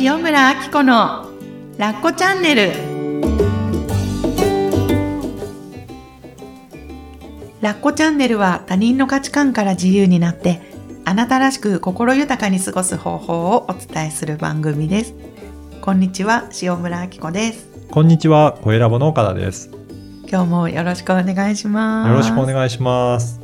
塩村あき子のラッコチャンネル。ラッコチャンネルは他人の価値観から自由になってあなたらしく心豊かに過ごす方法をお伝えする番組です。こんにちは塩村あき子です。こんにちは、小ラボの岡田です。よ今日もよろしくお願いします。ろしくお願いします。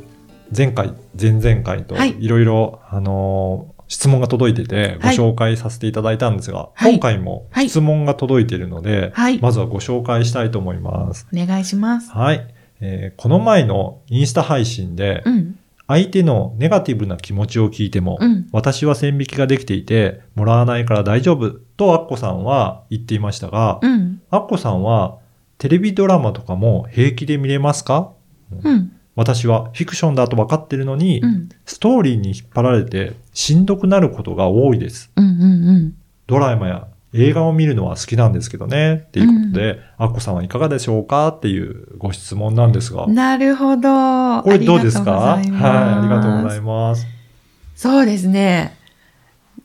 前回、前々回とはい。いろいろ、あのー質問が届いててごはい。紹介させていただいたんですが、はい。今回もはい。質問が届いているので、はい。まずはご紹介したいと思います。お願いします。はい。えーこの前のインスタ配信で、うん。相手のネガティブな気持ちを聞いても、うん。私は線引きができていて、もらわないから大丈夫とアッコさんは言っていましたが、うん。アッコさんはテレビドラマとかも平気で見れますか？うん私はフィクションだと分かってるのに、うんストーリーに引っ張られてしんどくなることが多いです。うんうんドラマや映画を見るのは好きなんですけどね。っていうことで、アッコさんはいかがでしょうかっていうご質問なんですがう。んなるほどこれどうですか？はい、ありがとうございます。そうですね。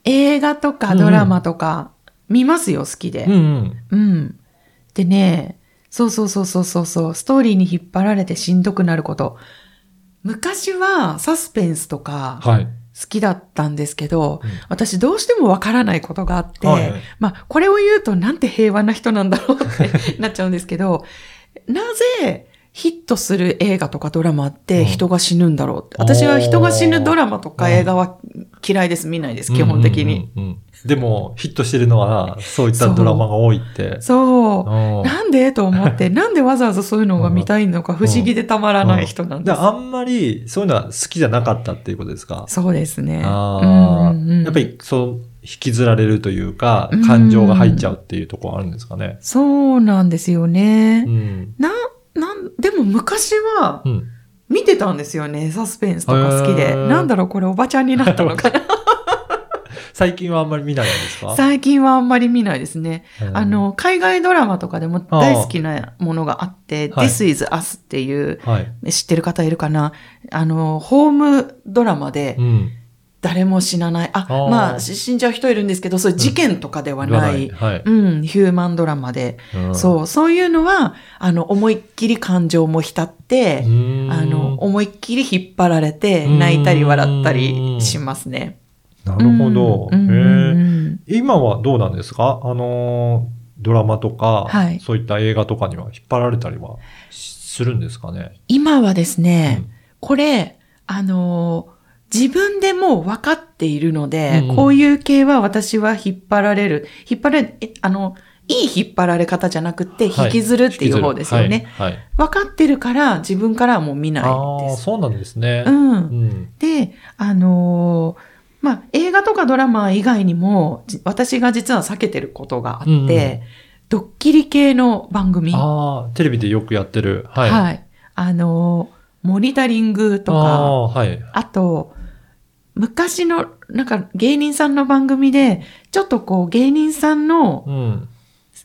映画とかドラマとか見ますよ、好きで。うんうん。うん。でね、そうそうそうそうそうそう、ストーリーに引っ張られてしんどくなること。昔はサスペンスとかはい。好きだったんですけど、うん私どうしてもわからないことがあって、はいはいまあこれを言うとなんて平和な人なんだろうってなっちゃうんですけど、なぜヒットする映画とかドラマって人が死ぬんだろうって。私は人が死ぬドラマとか映画は嫌いです。見ないです、基本的に。うんうんうんうん。でも、ヒットしてるのは、そういったドラマが多いって。そう。うんなんで？と思って、なんでわざわざそういうのが見たいのか不思議でたまらない人なんです。であんまり、そういうのは好きじゃなかったっていうことですか？そうですね。あうんうんうんあ、やっぱりそう、引きずられるというかうん、感情が入っちゃうっていうところあるんですかね？そうなんですよね。うん。な、でも昔はうん。見てたんですよね。サスペンスとか好きで。なんだろう、これおばちゃんになったのかな。最近はあんまり見ないんですか？最近はあんまり見ないですね。うんあの、海外ドラマとかでも大好きなものがあって、はい This is Us っていう、はい。知ってる方いるかなあの、ホームドラマでうん。誰も死なない。あ、あー。まあ、し死んじゃう人いるんですけど、そういう事件とかではない。はい。うん、ヒューマンドラマで。うん。そう、そういうのは、あの、思いっきり感情も浸って、あの、思いっきり引っ張られて、うん。泣いたり笑ったりしますね。なるほど。うえ今はどうなんですか？あのー、ドラマとか、はい。そういった映画とかには引っ張られたりはするんですかね？今はですね、うん。これ、あのー自分でもう分かっているので、うんこういう系は私は引っ張られる。引っ張られ、えあの、いい引っ張られ方じゃなくて、はい引きずるっていう方ですよね。はい。はい分かってるから、自分からはもう見ないああ、です。そうなんですね。うん。うん。で、あのーまあ、映画とかドラマ以外にも、じ私が実は避けてることがあって、うんうんドッキリ系の番組。ああ、テレビでよくやってる。はい。はい。あのーモニタリングとあか、あ、はい。あと、昔の、なんか芸人さんの番組で、ちょっとこう芸人さんのうん。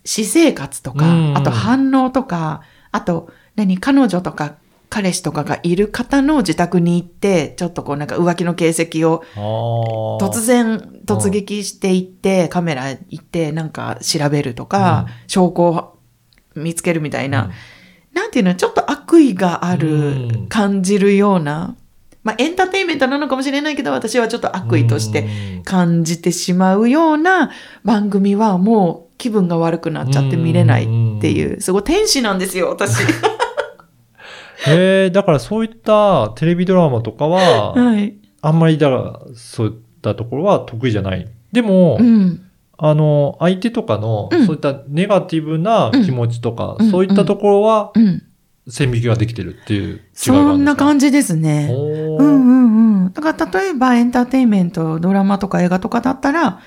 私生活とか、うんあと反応とか、あと、何、彼女とか彼氏とかがいる方の自宅に行って、ちょっとこうなんか浮気の形跡を。突然突撃していって、カメラ行ってなんか調べるとか、証拠を見つけるみたいな、なんていうの、ちょっと悪意があうるん、感じるような、まあエンターテインメントなのかもしれないけど、私はちょっと悪意としてて感じてしまうような番組はもう気分が悪くなっちゃって見れないっていう、すごい天使なんですよ、私。へ え、だからそういったテレビドラマとかは、はい。あんまりだから、そういったところは得意じゃない。でも、うん。あの、相手とかの、うんそういったネガティブな気持ちとか、うんそういったところは、うん。線引きができてるっていうそんな感じですじね。うんうんうん。だから例えばエンターテインメント、ドラマとか映画とかだったら、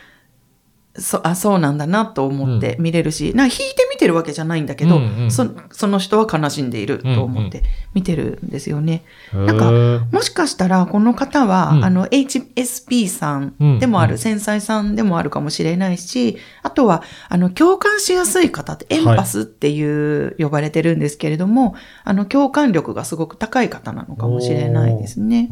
そ、あ、そうなんだなと思って見れるし、なんか弾いて見てるわけじゃないんだけど、うんうんそその人は悲しんでいると思って見てるんですよね。へー。なんかもしかしたらこの方は、うん。あの HSP さんでもある、うん繊細さんでもあるかもしれないし、あとはあの共感しやすい方ってエンパスっていう呼ばれてるんですけれども、あの共感力がすごく高い方なのかもしれないですね。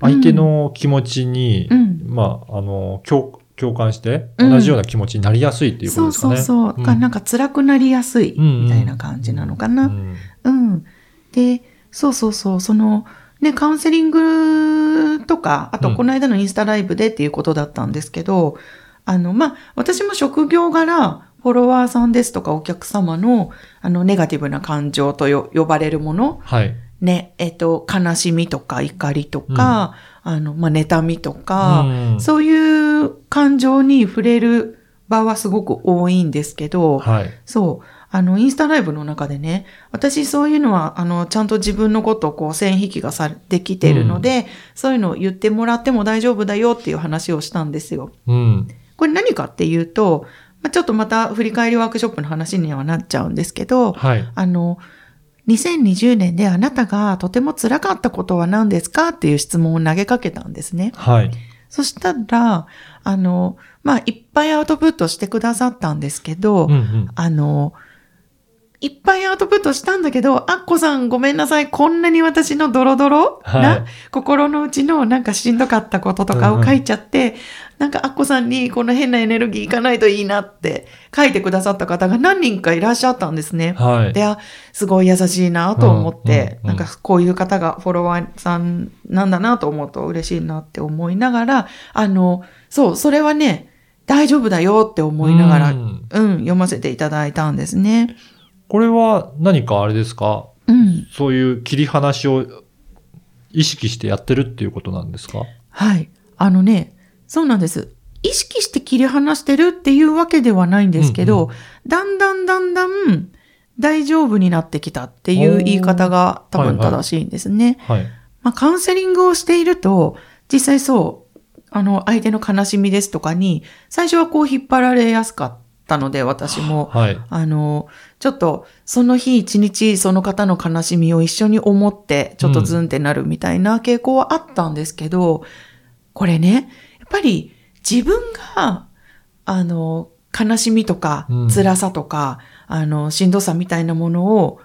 相手の気持ちに、うん。まあ、あの、共共感して、うん同じような気持ちになりやすいっていうことそうですかね。そうそう。んがなんか辛くなりやすいうんみたいな感じなのかな。うんうん。で、そうそうそう、その、ね、カウンセリングとか、あとうんこの間のインスタライブでっていうことだったんですけど、あの、まあ、私も職業柄、フォロワーさんですとかお客様の、あの、ネガティブな感情とよ呼ばれるもの、はい。ね、えっと、悲しみとか怒りとか、あの、まあ、妬みとか、うんそういう感情に触れる場はすごく多いんですけど、はい。そう。あの、インスタライブの中でね、私そういうのは、あの、ちゃんと自分のことをこう、線引きがされてきてるので、そういうのを言ってもらっても大丈夫だよっていう話をしたんですよ。うん。これ何かっていうと、まあ、ちょっとまた振り返りワークショップの話にはなっちゃうんですけど、はい。あの、2020年であなたがとても辛かったことは何ですかっていう質問を投げかけたんですね。はい。そしたら、あの、まあ、いっぱいアウトプットしてくださったんですけど、うんうん。あの、いっぱいアウトプットしたんだけど、アッコさんごめんなさい。こんなに私のドロドロはいな心の内のなんかしんどかったこととかを書いちゃって、なんかアッコさんにこの変なエネルギーいかないといいなって書いてくださった方が何人かいらっしゃったんですね。はい。で、あ、すごい優しいなと思って、うんうんうんなんかこういう方がフォロワーさんなんだなと思うと嬉しいなって思いながら、あの、そう、それはね、大丈夫だよって思いながら、ううんん、読ませていただいたんですね。これは何かあれですか？うん。そういう切り離しを意識してやってるっていうことなんですか？はい。あのね、そうなんです。意識して切り離してるっていうわけではないんですけど、うんだんだんだんだん大丈夫になってきたっていう言い方が多分正しいんですね。はい。まあ、カウンセリングをしていると、実際そう、あの、相手の悲しみですとかに、最初はこう引っ張られやすかったので、私も。はい。あの、ちょっと、その日一日その方の悲しみを一緒に思って、ちょっとズンってなるみたいな傾向はあったんですけど、これね、やっぱり自分が、あの、悲しみとかうん、辛さとか、あの、しんどさみたいなものを、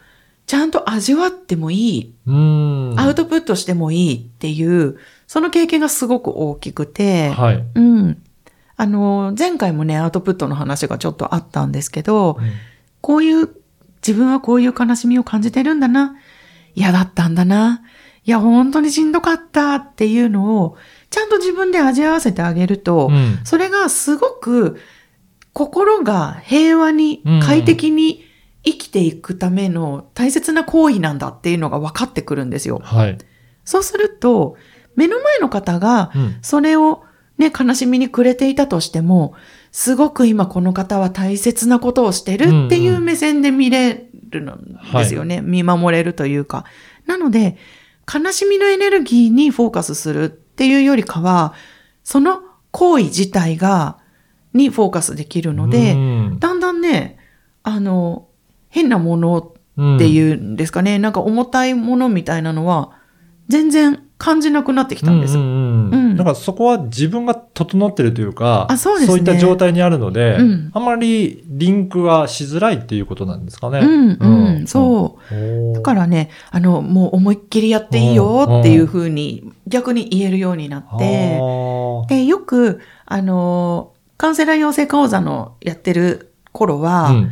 ちゃんと味わってもいい、うーん。アウトプットしてもいいっていう、その経験がすごく大きくて、はい。うん。あの、前回もね、アウトプットの話がちょっとあったんですけど、うんこういう、自分はこういう悲しみを感じてるんだな。嫌だったんだな。いや、本当にしんどかったっていうのを、ちゃんと自分で味わわせてあげると、うんそれがすごく心が平和にうん快適に生きていくための大切な行為なんだっていうのが分かってくるんですよ。はい。そうすると、目の前の方がうんそれをね、悲しみに暮れていたとしても、すごく今この方は大切なことをしてるっていう目線で見れるんですよね。見守れるというか。なので、悲しみのエネルギーにフォーカスするっていうよりかは、その行為自体が、にフォーカスできるので、うん。だんだんね、あの、変なものってうんいうんですかね、なんか重たいものみたいなのは、全然感じなくなってきたんです。うんうんだからそこは自分が整ってるというか、あそうですね。いった状態にあるので、うん。あまりリンクがしづらいっていうことなんですかね。うん、うん、そう。うだからね、あの、もう思いっきりやっていいよっていう風に逆に言えるようになって、で、よく、あの、カウンセラー養成講座のやってる頃は、うん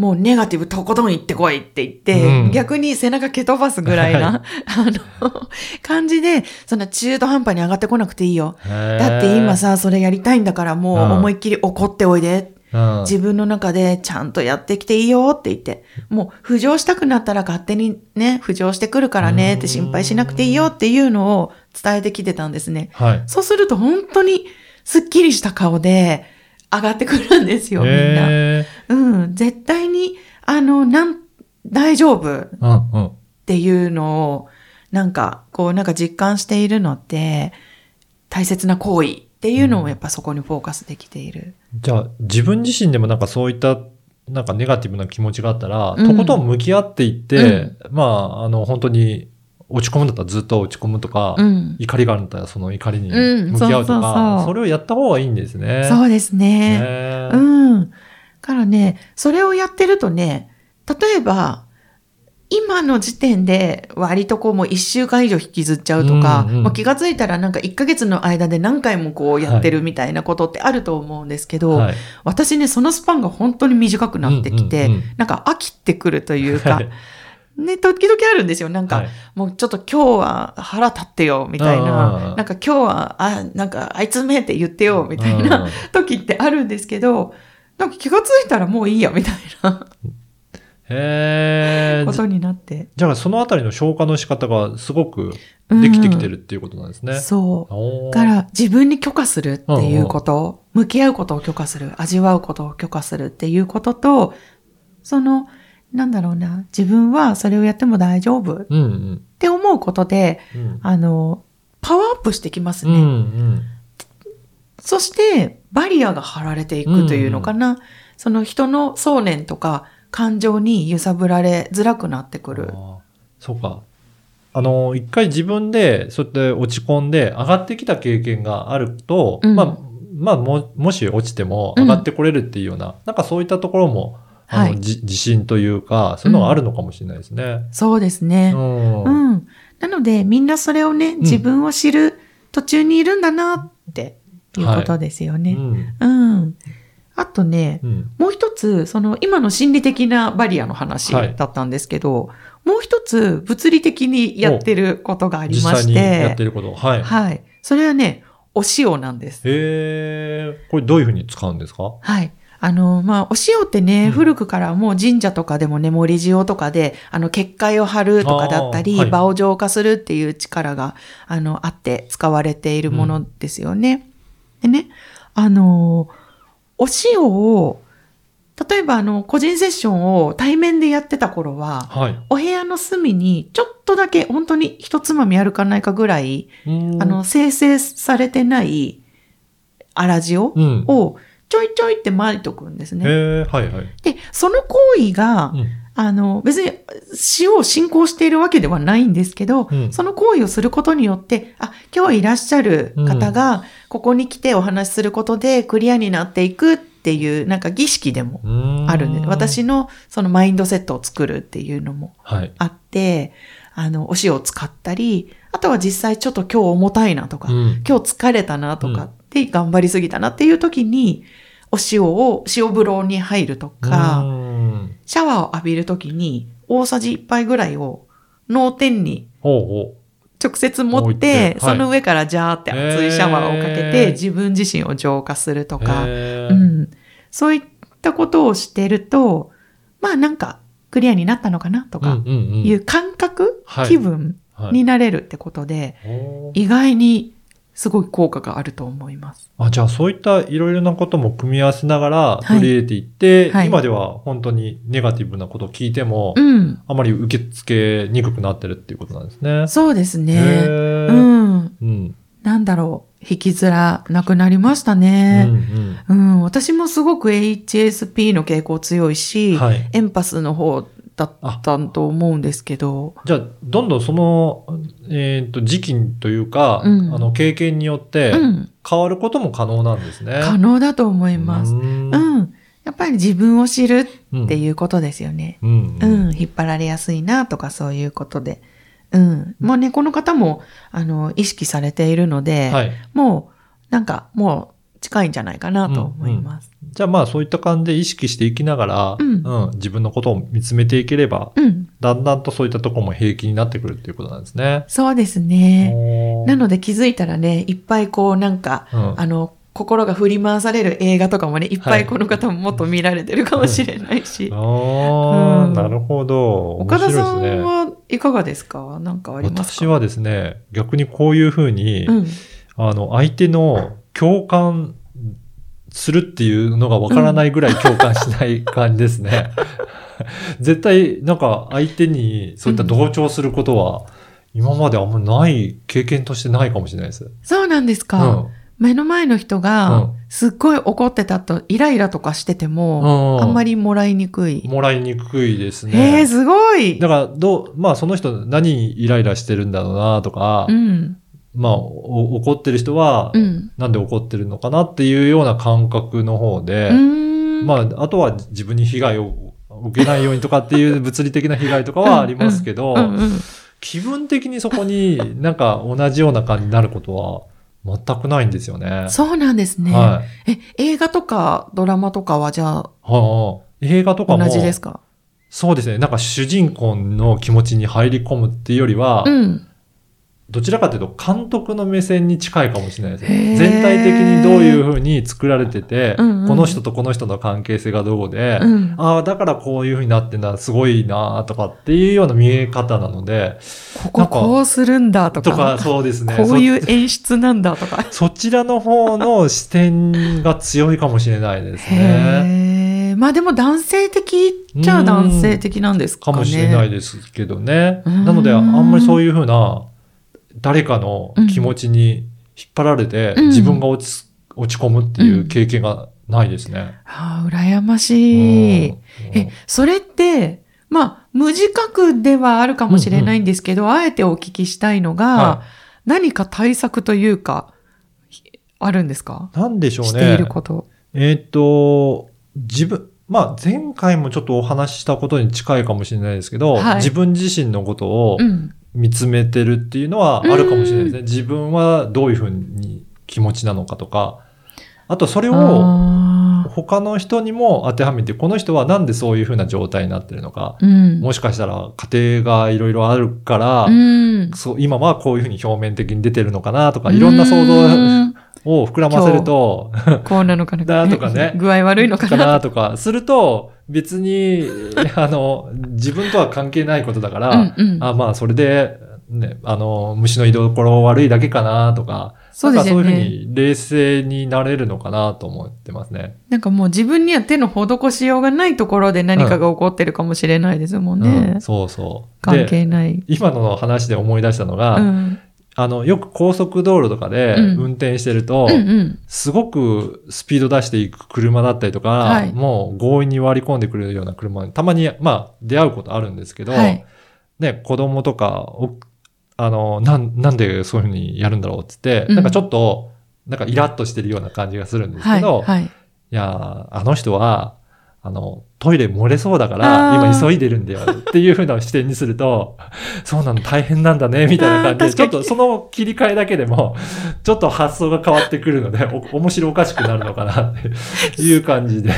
もうネガティブとことん言ってこいって言って、うん逆に背中蹴飛ばすぐらいな、あの、感じで、そんな中途半端に上がってこなくていいよ。だって今、さ、それやりたいんだからもううん思いっきり怒っておいで。へー自分の中でちゃんとやってきていいよって言って、もう浮上したくなったら勝手にね、浮上してくるからねって心配しなくていいよっていうのを伝えてきてたんですね。うんはい。そうすると本当にすっきりした顔で上がってくるんですよ、みんな。へうん、絶対に、あの、なん、大丈夫？っていうのを、なんか、こう、なんか実感しているのって、大切な行為っていうのをやっぱそこにフォーカスできている。じゃあ、自分自身でもなんかそういった、なんかネガティブな気持ちがあったら、うん。とことん向き合っていって、まあ、あの、本当に落ち込むんだったらずっと落ち込むとか、うん。怒りがあるんだったらその怒りにうん向き合うとか、それをやった方がいいんですね。そうですね。ねうん。からね、それをやってるとね、例えば、今の時点で割とこうもう一週間以上引きずっちゃうとか、うんうんまあ気がついたらなんか1ヶ月の間で何回もこうやってるみたいなことってあると思うんですけど、はい。私ね、そのスパンが本当に短くなってきて、うんうんうんなんか飽きてくるというか、はいね、時々あるんですよ。なんか、はいもうちょっと今日は腹立ってよ、みたいうんうんうな。んなんか今日は、あ、なんかあいつめって言ってよ、みたいなうん時ってあるんですけど、なんか気がついたらもういいや、みたいなへーことになって。じゃあそのあたりの消化の仕方がすごくできてきてるっていうことなんですね。そう。おーだから自分に許可するっていうこと、向き合うことを許可する、味わうことを許可するっていうことと、その、なんだろうな、自分はそれをやっても大丈夫っうんうんて思うことで、うん。あの、パワーアップしてきますうんね。うんそして、バリアが張られていくというのかな。その人の想念とか感情に揺さぶられづらくなってくる。そうか。あの、一回自分でそうやって落ち込んで上がってきた経験があると、うんまあ、まあも、もし落ちても上がってこれるっていうような、なんかそういったところも、あの、はいじ自信というか、そういうのがあるのかもしれないですね。そうですうね。ん。うん。なので、みんなそれをね、自分を知る途中にいるんだなっていうことですよね。うん。うん。あとね、うん。もう一つ、その今の心理的なバリアの話はいだったんですけど、もう一つ物理的にやってることがありまし実際にやってて、ること。はい。はい。それはね、お塩なんです。へえ、これどういうふうに使うんですか？はい。あの、まあ、お塩ってね、うん古くからもう神社とかでもね、森塩とかで、あの、結界を張るとかだったり、はい場を浄化するっていう力が、あの、あって使われているものですよね。でね、あの、お塩を、例えばあの、個人セッションを対面でやってた頃は、はい。お部屋の隅にちょっとだけ、本当に一つまみあるかないかぐらい、ああの、生成されてない粗塩うん。をちょいちょいって巻いとくんですね。はいはい。で、その行為が、うんあの、別に死を信仰しているわけではないんですけど、うんその行為をすることによって、あ、今日いらっしゃる方が、ここに来てお話しすることでクリアになっていくっていう、なんか儀式でもあるんで、私のそのマインドセットを作るっていうのもはい。あって、あの、お塩を使ったり、あとは実際ちょっと今日重たいなとか、うん今日疲れたなとかで頑張りすぎたなっていう時に、お塩を、塩風呂に入るとうか、シャワーを浴びる時に大さじ1杯ぐらいを脳天に直接持って、その上からジャーって熱いシャワーをかけて自分自身を浄化するとう。か、うん、そういったことをしてると、まあなんかクリアになったのかなとかいう感覚、はい。気分はい。になれるってことで、意外にすごい効果があると思います。あ、じゃあそういったいろいろなことも組み合わせながらはい取り入れていって、はい今では本当にネガティブなことを聞いても、うん。あまり受け付けにくくなってるっていうことなんですね。そうですへね。ーうん。うん。なんだろう。引きずらなくなりましたうんね。うんうん、私もすごく HSP の傾向強いし、はい。エンパスの方だったと思うんですけど、じゃあ、どんどんその、えっ、と、時期というか、うんあの、経験によってうん、変わることも可能なんですね。可能だと思います。ううん。ん。やっぱり自分を知るうんっていうことですよね。うん。ううんん、引っ張られやすいなとかそういうことで。うん。もうね、この方も、あの、意識されているので、はい。もう、なんか、もう近いんじゃないかなと思います。じゃあまあそういった感じで意識していきながら、うん自分のことを見つめていければ、うん。だんだんとそういったところも平気になってくるっていうことなんですね。そうですね。なので気づいたらね、いっぱいこうなんか、うんあの、心が振り回される映画とかもね、いっぱはいいこの方ももっと見られてるかもしれないし。ああ、うんなるほど。面岡田さん。はいかがですか？なんかありますか？私はですね、逆にこういうふうに、うん。あの、相手の共感するっていうのがわからないぐらい共感しない感じですね。絶対、なんか相手にそういった同調することは、今まであんまない、経験としてないかもしれないです。そうなんですうか。ん。目の前の人うがん、すっごい怒ってたと、イライラとかしてても、うんあんまりもらいにくい。もらいにくいですへね。え、すごい。だから、どう、まあその人何にイライラしてるんだろうなとか、うん。まあお怒ってる人はう、ん。なんで怒ってるのかなっていうような感覚の方で。まあ、あとは自分に被害を受けないようにとかっていう物理的な被害とかはありますけど、気分的にそこになんか同じような感じになることは全くないんですよね。そうなんですね。はい。え、映画とかドラマとかはじゃあはあ、映画とか同も、じですか？そうですね。なんか主人公の気持ちに入り込むっていうよりは、うん。どちらかというと監督の目線に近いかもしれないですね。全体的にどういう風に作られてて、うんうんこの人とこの人の関係性がどうで、うん。ああ、だからこういう風になってんだ、すごいなとかっていうような見え方なので、こここうするんだとか。とか、そうですね。こういう演出なんだとか。そ そちらの方の視点が強いかもしれないですね。まあでも男性的っちゃ男性的なんですかね。かもしれないですけどね。うんなので、あんまりそういう風な、誰かの気持ちに引っ張られて、うん自分が落ち落ち込むっていう経験がないですね。ああ、羨ましい。うんえ、それって、まあ、無自覚ではあるかもしれないんですけど、あえてお聞きしたいのが、は何か対策というか、ひあるんですか？なんでしょうしていねる。こと。えっ、と、自分、まあ前回もちょっとお話ししたことに近いかもしれないですけど、はい自分自身のことをうん。見つめてるっていうのはあるかもしれないですね。自分はどういうふうに気持ちなのかとか、あとそれを他の人にも当てはめて、この人はなんでそういうふうな状態になってるのか、うん。もしかしたら家庭がいろいろあるから、うん。そう今はこういうふうに表面的に出てるのかなとか、いろんな想像うんを膨らませると、こうなのかな？だとかね 具合悪いのかかな。なとか、すると、別に、あの、自分とは関係ないことだから、うんうんあまあ、それで、ね、あの、虫の居所悪いだけかなとか、そうですよなんかそういうね。ふうに冷静になれるのかなと思ってますね。なんかもう自分には手の施しようがないところで何かが起こってるかもしれないですもんね。うん、そうそう。関で、係ない。今の話で思い出したのが、うん。あの、よく高速道路とかでうん運転してると、うんうん。すごくスピード出していく車だったりとか、はいもう強引に割り込んでくるような車にたまに、まあ、出会うことあるんですけど、はい。ね、子供とか、おあの、なん、なんでそういうふうにやるんだろうって言って、うんなんかちょっと、なんかイラッとしてるような感じがするんですはい。けど、はい。いやー、あの人は、あの、トイレ漏れそうだかあら、ー今急いでるんだよっていう風な視点にすると、そうなの大変なんだね、みたいな感じで、ちょっとその切り替えだけでも、ちょっと発想が変わってくるので、お面白おかしくなるのかなっていう感じで。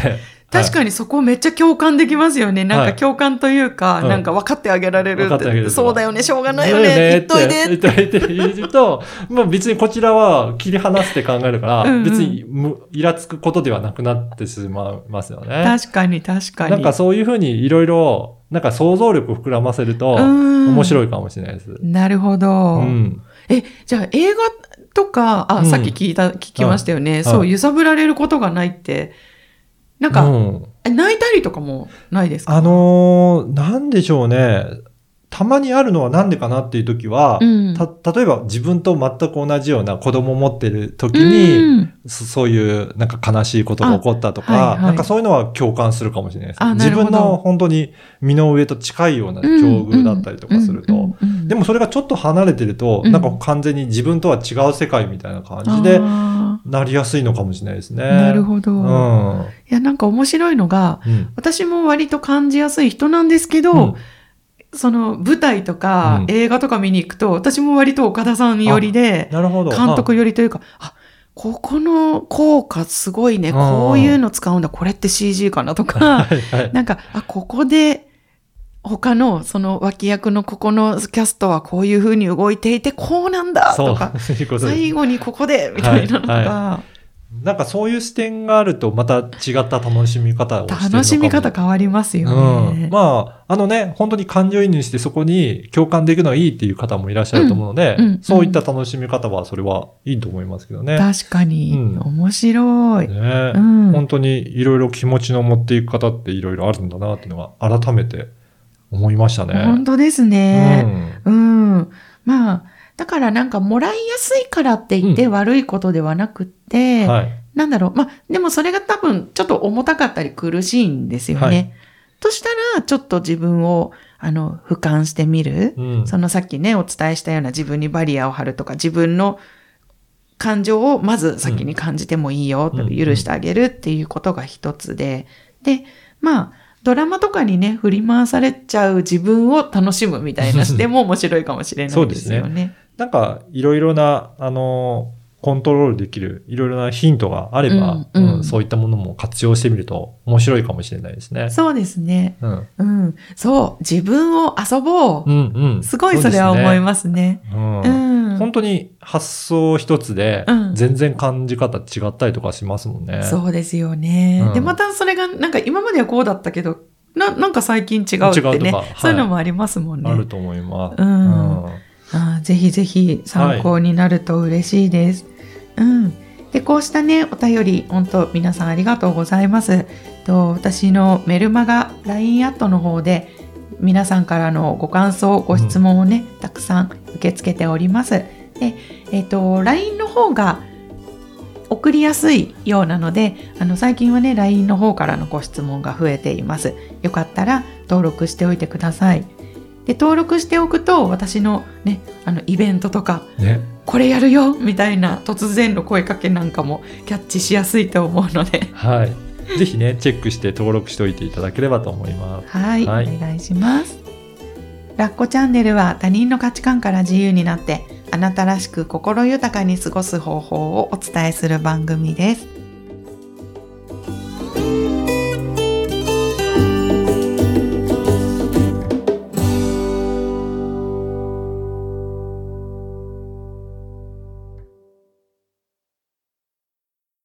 に。確かにそこめっちゃ共感できますよね。なんはいか共感というか、うんなんか分かってあげられるるそうだよね、しょうがないよね、言っとい言って。といて言うと、まあ別にこちらは切り離して考えるから、うんうん別にむイラつくことではなくなってしまいますよね。確かに確かに。なんかそういうふうにいろいろ、なんか想像力を膨らませると、面面白いかもしれないです。なるほど。うん。え、じゃあ映画とか、あ、うんさっき聞いた、聞きましたよね。いそう、揺さぶられることがないって、なんか、うんえ泣いたりとかもないですか？あのーなんでしょうね。たまにあるのはなんでかなっていう時は、うんた、例えば自分と全く同じような子供を持ってる時うに、んそそういうなんか悲しいことが起こったとか、あはいはいなんかそういうのは共感するかもしれないです。自分の本当に身の上と近いような境遇だったりとかすると。でもそれがちょっと離れてると、うんなんか完全に自分とは違う世界みたいな感じであなりやすいのかもしれないですね。ーなるほど。うん。いや、なんか面白いのが、うん。私も割と感じやすい人なんですけど、うんその舞台とかうん。映画とか見に行くと、私も割と岡田さん寄りで、なるほど。監督寄りというか、あ、ここの効果すごいね、うん。こういうの使うんだ、これって CG かなとあか、はいはい。なんか、あ、ここで、他のその脇役のここのキャストはこういう風に動いていて、こうなんだそうとか、、最後にここで、みたいなのが、はいなんかそういう視点があるとまた違った楽しみ方をしてるのかも楽しみ方変わりますよね。うん。まあ、あのね、本当に感情移入してそこに共感できるのはいいっていう方もいらっしゃると思うので、うんうんそういった楽しみ方はそれはいいと思いますけどね。確かに、うん面白い。ねうん本当にいろいろ気持ちの持っていく方っていろいろあるんだなっていうのが改めて思いましたね。本当ですね。うん。まあ、だからなんかもらいやすいからって言ってうん悪いことではなくって、うん。はい。なんだろう。まあ、でもそれが多分ちょっと重たかったり苦しいんですよね。はいとしたら、ちょっと自分を、あの、俯瞰してみる。うん。そのさっきね、お伝えしたような自分にバリアを張るとか、自分の感情をまず先に感じてもいいよ、うん許してあげるっていうことが一つで、で、まあ、ドラマとかにね、振り回されちゃう自分を楽しむみたいな 視点も面白いかもしれないですよね。なんか、いろいろな、あの、コントロールできるいろいろなヒントがあれば、うんうんうんそういったものも活用してみると面白いかもしれないですね。そうですね。うん。うん。そう。自分を遊ぼう。うんうん。すごいそれは思いまますね。す。うんうん。本当に発想一つでうん全然感じ方違ったりとかしますもんね。そうですよね。うんで、またそれが、なんか今まではこうだったけど、な、なんか最近違うってね。違うはいそういうのもありますもんね。あると思います。うんあーぜひぜひ参考になると嬉しいです。うん。で、こうしたね、お便り、本当皆さんありがとうございます。と私のメルマガ LINE アットの方で皆さんからのご感想、ご質問をね、たくさん受け付けております。で、えっ、と、LINE の方が送りやすいようなので、あの、最近はね、LINE の方からのご質問が増えています。よかったら登録しておいてください。で、登録しておくと、私のね、あの、イベントとか、ね。これやるよみたいな突然の声かけなんかもキャッチしやすいと思うので、はい。ぜひね、チェックして登録しておいていただければと思います。はい、はいお願いします。ラッコチャンネルは他人の価値観から自由になって、あなたらしく心豊かに過ごす方法をお伝えする番組です。